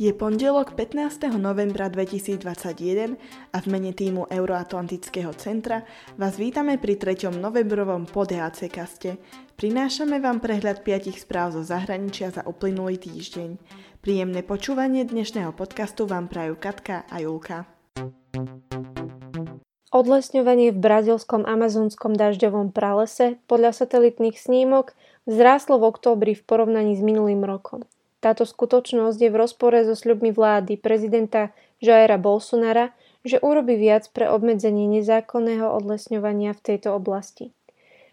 Je pondelok 15. novembra 2021 a v mene týmu Euroatlantického centra vás vítame pri 3. novembrovom PodHC kaste. Prinášame vám prehľad 5 správ zo zahraničia za uplynulý týždeň. Príjemné počúvanie dnešného podcastu vám prajú Katka a Julka. Odlesňovanie v brazilskom amazonskom dažďovom pralese podľa satelitných snímok vzrástlo v októbri v porovnaní s minulým rokom. Táto skutočnosť je v rozpore so sľubmi vlády prezidenta Jaira Bolsonara, že urobí viac pre obmedzenie nezákonného odlesňovania v tejto oblasti.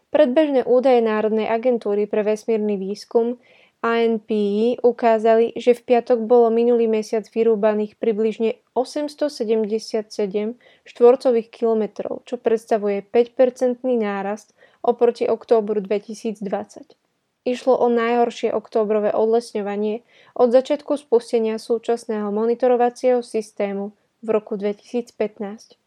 Predbežné údaje Národnej agentúry pre vesmírny výskum ANPI ukázali, že v piatok bolo minulý mesiac vyrúbaných približne 877 štvorcových kilometrov, čo predstavuje 5-percentný nárast oproti októbru 2020. Išlo o najhoršie októbrové odlesňovanie od začiatku spustenia súčasného monitorovacieho systému v roku 2015.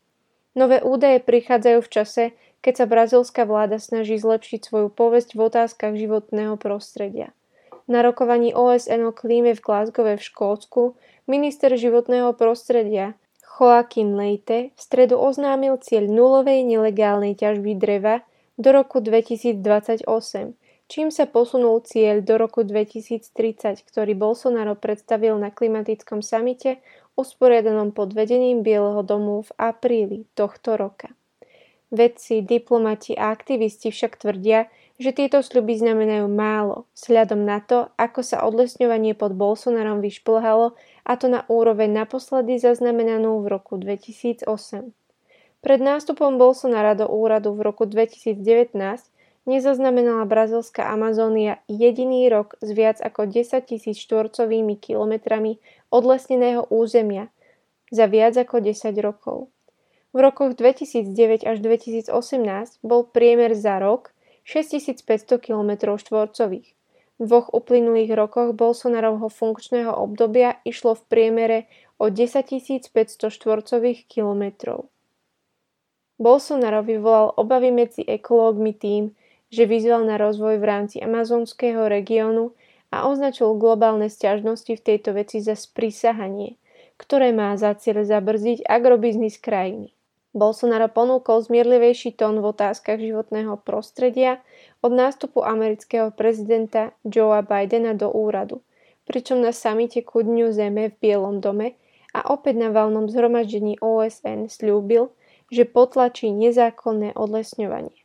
Nové údaje prichádzajú v čase, keď sa brazilská vláda snaží zlepšiť svoju povesť v otázkach životného prostredia. Na rokovaní OSN o klíme v Glasgow v Škótsku minister životného prostredia Joaquin Leite v stredu oznámil cieľ nulovej nelegálnej ťažby dreva do roku 2028, čím sa posunul cieľ do roku 2030, ktorý Bolsonaro predstavil na klimatickom samite usporiadanom pod vedením Bieleho domu v apríli tohto roka. Vedci, diplomati a aktivisti však tvrdia, že tieto sľuby znamenajú málo, vzhľadom na to, ako sa odlesňovanie pod Bolsonarom vyšplhalo a to na úroveň naposledy zaznamenanú v roku 2008. Pred nástupom Bolsonara do úradu v roku 2019 nezaznamenala brazilská Amazónia jediný rok s viac ako 10 tisíc štvorcovými kilometrami odlesneného územia za viac ako 10 rokov. V rokoch 2009 až 2018 bol priemer za rok 6500 km štvorcových. V dvoch uplynulých rokoch Bolsonarovho funkčného obdobia išlo v priemere o 10 500 štvorcových kilometrov. Bolsonaro vyvolal obavy medzi ekológmi tým, že vyzval na rozvoj v rámci amazonského regiónu a označil globálne stiažnosti v tejto veci za sprísahanie, ktoré má za cieľ zabrziť agrobiznis krajiny. Bolsonaro ponúkol zmierlivejší tón v otázkach životného prostredia od nástupu amerického prezidenta Joea Bidena do úradu, pričom na samite ku Dňu Zeme v Bielom dome a opäť na valnom zhromaždení OSN slúbil, že potlačí nezákonné odlesňovanie.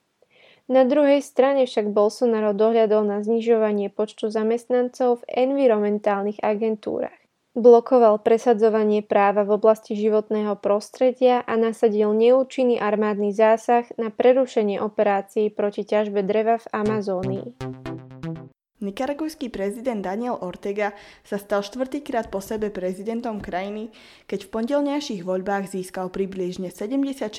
Na druhej strane však Bolsonaro dohľadol na znižovanie počtu zamestnancov v environmentálnych agentúrach. Blokoval presadzovanie práva v oblasti životného prostredia a nasadil neúčinný armádny zásah na prerušenie operácií proti ťažbe dreva v Amazónii. Nikaragujský prezident Daniel Ortega sa stal štvrtýkrát po sebe prezidentom krajiny, keď v pondelňajších voľbách získal približne 76%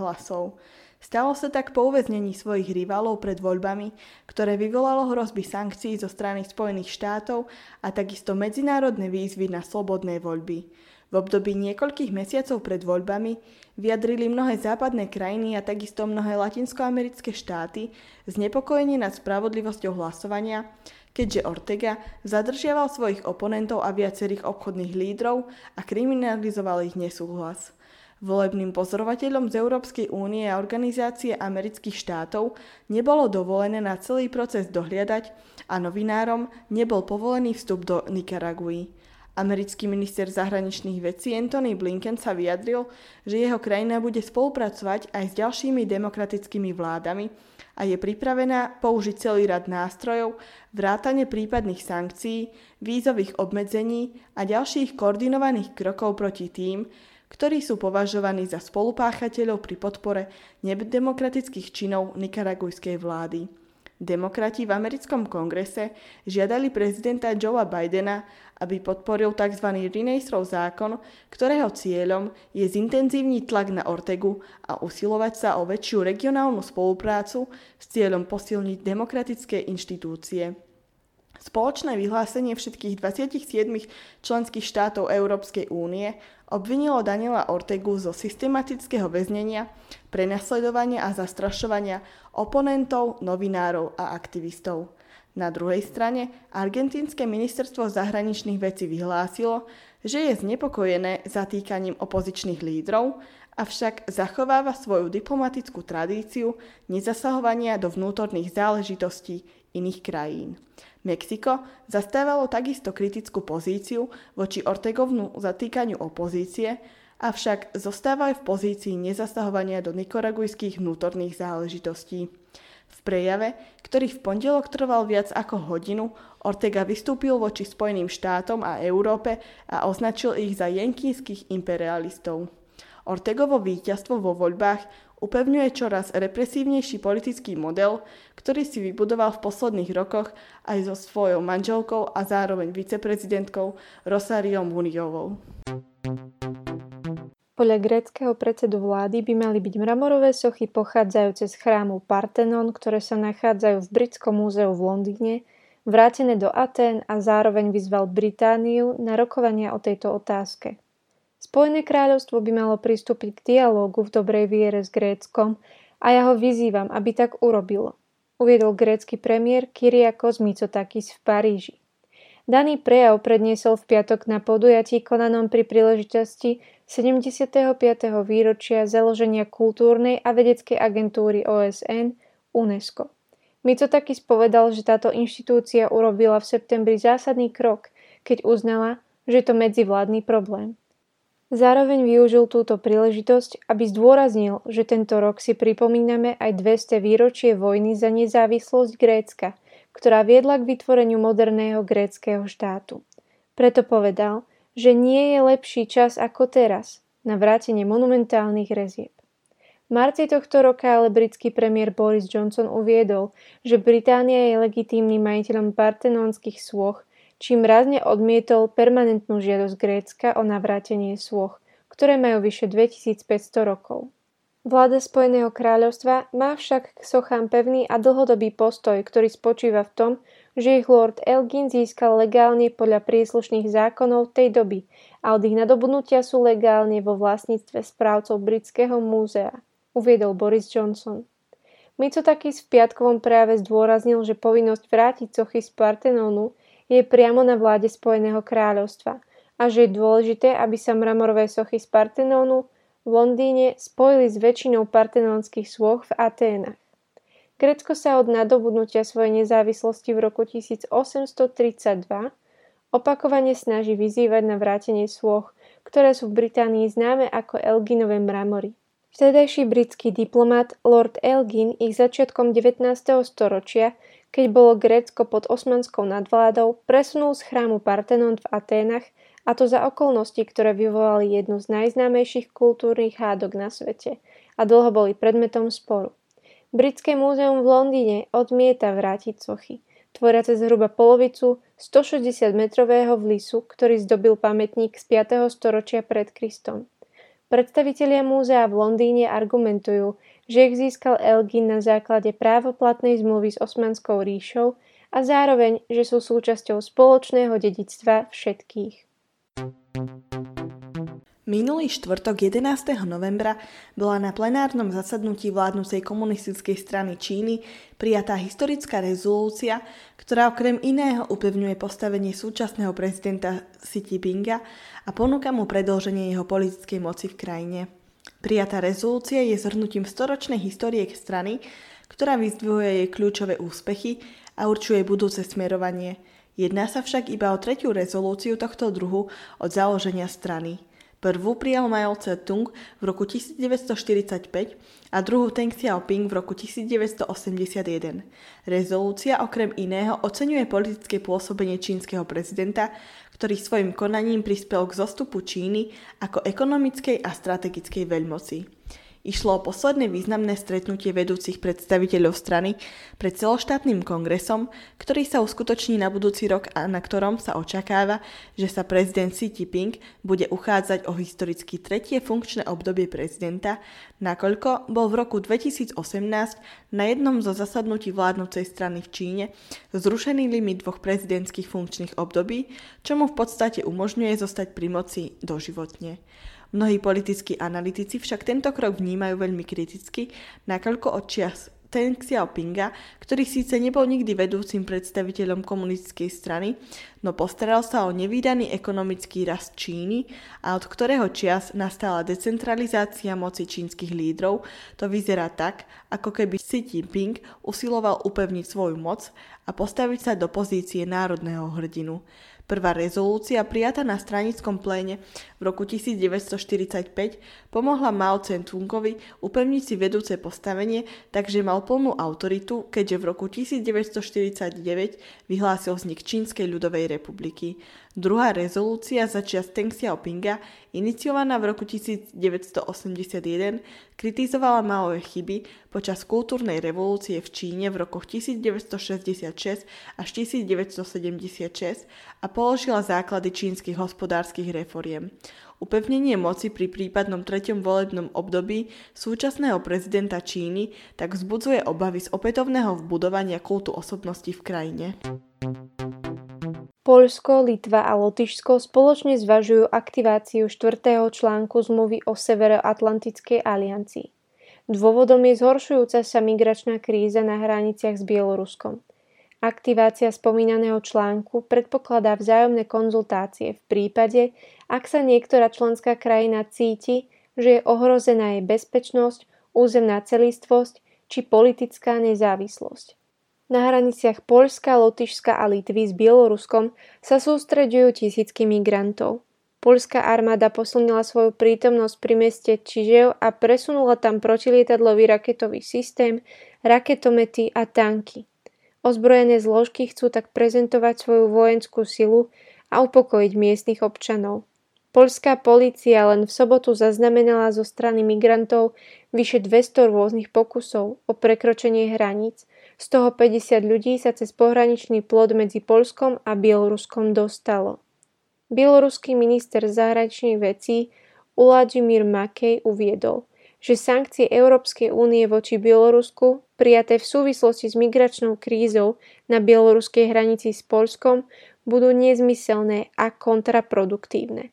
hlasov. Stalo sa tak po uväznení svojich rivalov pred voľbami, ktoré vyvolalo hrozby sankcií zo strany Spojených štátov a takisto medzinárodné výzvy na slobodné voľby. V období niekoľkých mesiacov pred voľbami vyjadrili mnohé západné krajiny a takisto mnohé latinskoamerické štáty znepokojenie nad spravodlivosťou hlasovania, keďže Ortega zadržiaval svojich oponentov a viacerých obchodných lídrov a kriminalizoval ich nesúhlas. Volebným pozorovateľom z Európskej únie a Organizácie amerických štátov nebolo dovolené na celý proces dohliadať a novinárom nebol povolený vstup do Nikaraguji. Americký minister zahraničných vecí Anthony Blinken sa vyjadril, že jeho krajina bude spolupracovať aj s ďalšími demokratickými vládami a je pripravená použiť celý rad nástrojov, vrátane prípadných sankcií, vízových obmedzení a ďalších koordinovaných krokov proti tým, ktorí sú považovaní za spolupáchateľov pri podpore nedemokratických činov nikaragujskej vlády. Demokrati v americkom kongrese žiadali prezidenta Joea Bidena, aby podporil tzv. Renaissance zákon, ktorého cieľom je zintenzívniť tlak na Ortegu a usilovať sa o väčšiu regionálnu spoluprácu s cieľom posilniť demokratické inštitúcie. Spoločné vyhlásenie všetkých 27 členských štátov Európskej únie obvinilo Daniela Ortegu zo systematického väznenia, prenasledovania a zastrašovania oponentov, novinárov a aktivistov. Na druhej strane argentínske ministerstvo zahraničných vecí vyhlásilo, že je znepokojené zatýkaním opozičných lídrov, avšak zachováva svoju diplomatickú tradíciu nezasahovania do vnútorných záležitostí iných krajín. Mexiko zastávalo takisto kritickú pozíciu voči Ortegovnú zatýkaniu opozície, avšak zostáva aj v pozícii nezasahovania do nikoragujských vnútorných záležitostí. V prejave, ktorý v pondelok trval viac ako hodinu, Ortega vystúpil voči Spojeným štátom a Európe a označil ich za jenkínskych imperialistov. Ortegovo víťazstvo vo voľbách upevňuje čoraz represívnejší politický model, ktorý si vybudoval v posledných rokoch aj so svojou manželkou a zároveň viceprezidentkou Rosariou Muniovou. Podľa gréckého predsedu vlády by mali byť mramorové sochy pochádzajúce z chrámu Partenon, ktoré sa nachádzajú v Britskom múzeu v Londýne, vrátené do Atén a zároveň vyzval Britániu na rokovania o tejto otázke. Spojené kráľovstvo by malo pristúpiť k dialógu v dobrej viere s Gréckom a ja ho vyzývam, aby tak urobilo, uviedol grécky premiér Kyriakos Mitsotakis v Paríži. Daný prejav predniesol v piatok na podujatí konanom pri príležitosti 75. výročia založenia kultúrnej a vedeckej agentúry OSN UNESCO. Mitsotakis povedal, že táto inštitúcia urobila v septembri zásadný krok, keď uznala, že je to medzivládny problém. Zároveň využil túto príležitosť, aby zdôraznil, že tento rok si pripomíname aj 200 výročie vojny za nezávislosť Grécka – ktorá viedla k vytvoreniu moderného gréckého štátu. Preto povedal, že nie je lepší čas ako teraz na vrátenie monumentálnych rezieb. V marci tohto roka ale britský premiér Boris Johnson uviedol, že Británia je legitímnym majiteľom partenónskych sôch, čím rázne odmietol permanentnú žiadosť Grécka o navrátenie sôch, ktoré majú vyše 2500 rokov. Vláda Spojeného kráľovstva má však k sochám pevný a dlhodobý postoj, ktorý spočíva v tom, že ich Lord Elgin získal legálne podľa príslušných zákonov tej doby a od ich nadobudnutia sú legálne vo vlastníctve správcov Britského múzea, uviedol Boris Johnson. Mitsotakis v piatkovom práve zdôraznil, že povinnosť vrátiť sochy z Partenonu je priamo na vláde Spojeného kráľovstva a že je dôležité, aby sa mramorové sochy z Partenonu v Londýne spojili s väčšinou partenonských sôch v Aténach. Grécko sa od nadobudnutia svojej nezávislosti v roku 1832 opakovane snaží vyzývať na vrátenie sôch, ktoré sú v Británii známe ako Elginové mramory. Vtedajší britský diplomat Lord Elgin ich začiatkom 19. storočia, keď bolo Grécko pod osmanskou nadvládou, presunul z chrámu Partenon v Aténach a to za okolnosti, ktoré vyvolali jednu z najznámejších kultúrnych hádok na svete a dlho boli predmetom sporu. Britské múzeum v Londýne odmieta vrátiť sochy, tvoriace zhruba polovicu 160-metrového vlisu, ktorý zdobil pamätník z 5. storočia pred Kristom. Predstavitelia múzea v Londýne argumentujú, že ich získal Elgin na základe právoplatnej zmluvy s Osmanskou ríšou a zároveň, že sú súčasťou spoločného dedictva všetkých. Minulý štvrtok 11. novembra bola na plenárnom zasadnutí vládnucej komunistickej strany Číny prijatá historická rezolúcia, ktorá okrem iného upevňuje postavenie súčasného prezidenta Xi Jinpinga a ponúka mu predĺženie jeho politickej moci v krajine. Prijatá rezolúcia je zhrnutím storočnej histórie strany, ktorá vyzdvihuje jej kľúčové úspechy a určuje budúce smerovanie – Jedná sa však iba o tretiu rezolúciu tohto druhu od založenia strany. Prvú prijal Mao Tse-tung v roku 1945 a druhú Deng Xiaoping v roku 1981. Rezolúcia okrem iného oceňuje politické pôsobenie čínskeho prezidenta, ktorý svojim konaním prispel k zostupu Číny ako ekonomickej a strategickej veľmoci. Išlo o posledné významné stretnutie vedúcich predstaviteľov strany pred celoštátnym kongresom, ktorý sa uskutoční na budúci rok a na ktorom sa očakáva, že sa prezident Xi Jinping bude uchádzať o historicky tretie funkčné obdobie prezidenta, nakoľko bol v roku 2018 na jednom zo zasadnutí vládnúcej strany v Číne zrušený limit dvoch prezidentských funkčných období, čo mu v podstate umožňuje zostať pri moci doživotne. Mnohí politickí analytici však tento krok vnímajú veľmi kriticky, nakoľko od čias Deng Xiaopinga, ktorý síce nebol nikdy vedúcim predstaviteľom komunistickej strany, no postaral sa o nevýdaný ekonomický rast Číny a od ktorého čias nastala decentralizácia moci čínskych lídrov, to vyzerá tak, ako keby Xi Jinping usiloval upevniť svoju moc a postaviť sa do pozície národného hrdinu. Prvá rezolúcia prijatá na stranickom pléne v roku 1945 pomohla Mao Tse-tungovi upevniť si vedúce postavenie, takže mal plnú autoritu, keďže v roku 1949 vyhlásil vznik Čínskej ľudovej republiky. Druhá rezolúcia začia z Deng Xiaopinga, iniciovaná v roku 1981, kritizovala Maové chyby počas kultúrnej revolúcie v Číne v rokoch 1966 až 1976 a položila základy čínskych hospodárskych reforiem. Upevnenie moci pri prípadnom treťom volebnom období súčasného prezidenta Číny tak vzbudzuje obavy z opätovného vbudovania kultu osobnosti v krajine. Poľsko, Litva a Lotyšsko spoločne zvažujú aktiváciu štvrtého článku zmluvy o Severoatlantickej aliancii. Dôvodom je zhoršujúca sa migračná kríza na hraniciach s Bieloruskom. Aktivácia spomínaného článku predpokladá vzájomné konzultácie v prípade, ak sa niektorá členská krajina cíti, že je ohrozená jej bezpečnosť, územná celistvosť či politická nezávislosť. Na hraniciach Poľska, Lotyšska a Litvy s Bieloruskom sa sústreďujú tisícky migrantov. Poľská armáda posunila svoju prítomnosť pri meste Čižev a presunula tam protilietadlový raketový systém, raketomety a tanky. Ozbrojené zložky chcú tak prezentovať svoju vojenskú silu a upokojiť miestnych občanov. Poľská polícia len v sobotu zaznamenala zo strany migrantov vyše 200 rôznych pokusov o prekročenie hraníc z toho 50 ľudí sa cez pohraničný plod medzi Polskom a Bieloruskom dostalo. Bieloruský minister zahraničných vecí Uladimír Makej uviedol, že sankcie Európskej únie voči Bielorusku, prijaté v súvislosti s migračnou krízou na bieloruskej hranici s Polskom, budú nezmyselné a kontraproduktívne.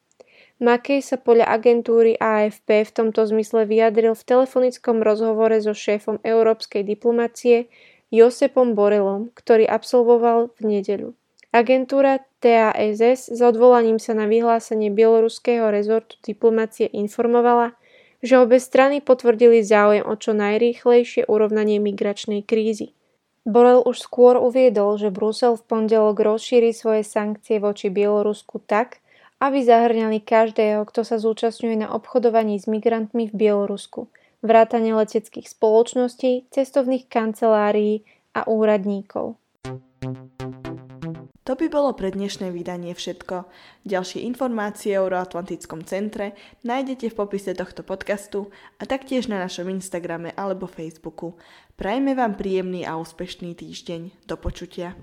Makej sa podľa agentúry AFP v tomto zmysle vyjadril v telefonickom rozhovore so šéfom európskej diplomacie Josepom Borelom, ktorý absolvoval v nedeľu. Agentúra TASS s odvolaním sa na vyhlásenie bieloruského rezortu diplomácie informovala, že obe strany potvrdili záujem o čo najrýchlejšie urovnanie migračnej krízy. Borel už skôr uviedol, že Brusel v pondelok rozšíri svoje sankcie voči Bielorusku tak, aby zahrňali každého, kto sa zúčastňuje na obchodovaní s migrantmi v Bielorusku – vrátane leteckých spoločností, cestovných kancelárií a úradníkov. To by bolo pre dnešné vydanie všetko. Ďalšie informácie o Euroatlantickom centre nájdete v popise tohto podcastu a taktiež na našom Instagrame alebo Facebooku. Prajme vám príjemný a úspešný týždeň. Do počutia.